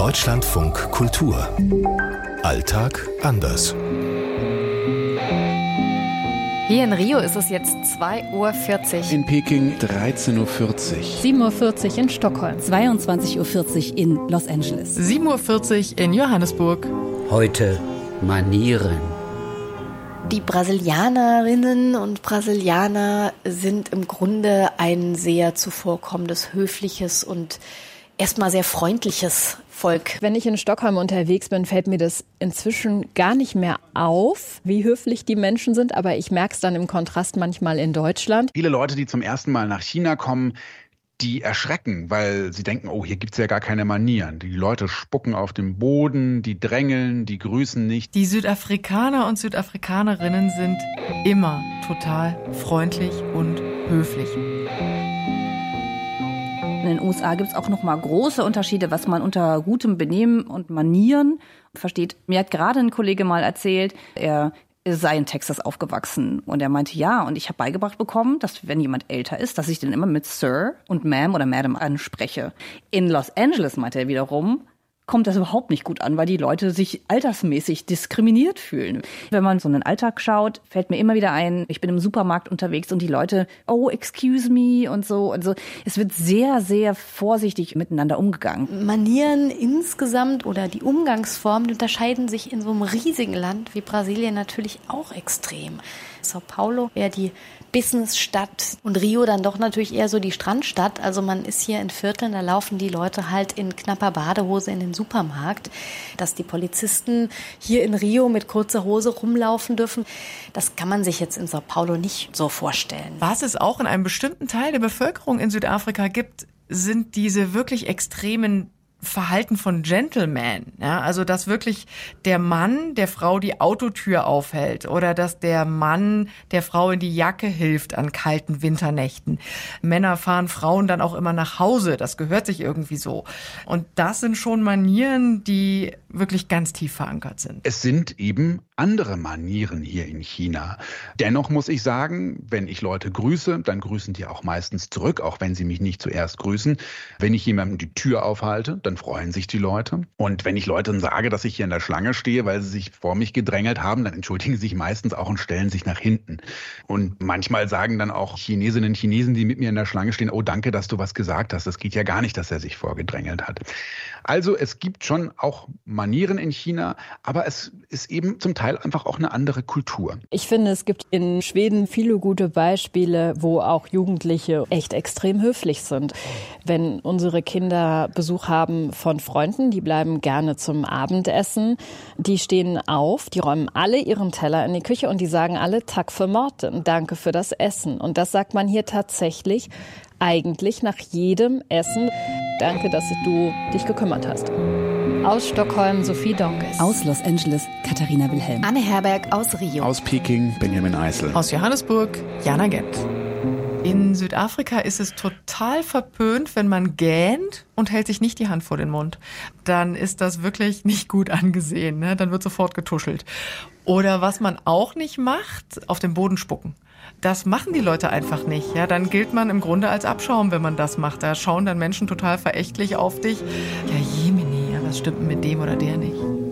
Deutschlandfunk Kultur. Alltag anders. Hier in Rio ist es jetzt 2.40 Uhr. In Peking 13.40 Uhr. 7.40 Uhr in Stockholm. 22.40 Uhr in Los Angeles. 7.40 Uhr in Johannesburg. Heute Manieren. Die Brasilianerinnen und Brasilianer sind im Grunde ein sehr zuvorkommendes, höfliches und erstmal sehr freundliches Volk. Wenn ich in Stockholm unterwegs bin, fällt mir das inzwischen gar nicht mehr auf, wie höflich die Menschen sind, aber ich merke es dann im Kontrast manchmal in Deutschland. Viele Leute, die zum ersten Mal nach China kommen, die erschrecken, weil sie denken, oh, hier gibt's ja gar keine Manieren. Die Leute spucken auf den Boden, die drängeln, die grüßen nicht. Die Südafrikaner und Südafrikanerinnen sind immer total freundlich und höflich. In den USA gibt es auch noch mal große Unterschiede, was man unter gutem Benehmen und Manieren versteht. Mir hat gerade ein Kollege mal erzählt, er sei in Texas aufgewachsen und er meinte ja und ich habe beigebracht bekommen, dass wenn jemand älter ist, dass ich den immer mit Sir und Ma'am oder Madam anspreche. In Los Angeles meinte er wiederum, kommt das überhaupt nicht gut an, weil die Leute sich altersmäßig diskriminiert fühlen. Wenn man so einen Alltag schaut, fällt mir immer wieder ein, ich bin im Supermarkt unterwegs und die Leute, oh, excuse me und so und so. Es wird sehr, sehr vorsichtig miteinander umgegangen. Manieren insgesamt oder die Umgangsformen unterscheiden sich in so einem riesigen Land wie Brasilien natürlich auch extrem. Sao Paulo wäre die Businessstadt und Rio dann doch natürlich eher so die Strandstadt. Also man ist hier in Vierteln, da laufen die Leute halt in knapper Badehose in den Supermarkt. Dass die Polizisten hier in Rio mit kurzer Hose rumlaufen dürfen, das kann man sich jetzt in Sao Paulo nicht so vorstellen. Was es auch in einem bestimmten Teil der Bevölkerung in Südafrika gibt, sind diese wirklich extremen Verhalten von Gentleman. Ja, also dass wirklich der Mann der Frau die Autotür aufhält oder dass der Mann der Frau in die Jacke hilft an kalten Winternächten. Männer fahren Frauen dann auch immer nach Hause. Das gehört sich irgendwie so. Und das sind schon Manieren, die wirklich ganz tief verankert sind. Es sind eben andere Manieren hier in China. Dennoch muss ich sagen, wenn ich Leute grüße, dann grüßen die auch meistens zurück, auch wenn sie mich nicht zuerst grüßen. Wenn ich jemandem die Tür aufhalte, dann freuen sich die Leute. Und wenn ich Leuten sage, dass ich hier in der Schlange stehe, weil sie sich vor mich gedrängelt haben, dann entschuldigen sie sich meistens auch und stellen sich nach hinten. Und manchmal sagen dann auch Chinesinnen und Chinesen, die mit mir in der Schlange stehen, oh danke, dass du was gesagt hast. Das geht ja gar nicht, dass er sich vorgedrängelt hat. Also es gibt schon auch Manieren in China, aber es ist eben zum Teil einfach auch eine andere Kultur. Ich finde, es gibt in Schweden viele gute Beispiele, wo auch Jugendliche echt extrem höflich sind. Wenn unsere Kinder Besuch haben von Freunden, die bleiben gerne zum Abendessen, die stehen auf, die räumen alle ihren Teller in die Küche und die sagen alle Tag für Morten, danke für das Essen. Und das sagt man hier tatsächlich eigentlich nach jedem Essen. Danke, dass du dich gekümmert hast. Aus Stockholm Sophie Donkes. Aus Los Angeles Katharina Wilhelm. Anne Herberg aus Rio. Aus Peking Benjamin Eisel. Aus Johannesburg Jana Gent. In Südafrika ist es total verpönt, wenn man gähnt und hält sich nicht die Hand vor den Mund. Dann ist das wirklich nicht gut angesehen. Ne? Dann wird sofort getuschelt. Oder was man auch nicht macht, auf den Boden spucken. Das machen die Leute einfach nicht. Ja, dann gilt man im Grunde als Abschaum, wenn man das macht. Da schauen dann Menschen total verächtlich auf dich. Ja, Jemini, was stimmt mit dem oder der nicht?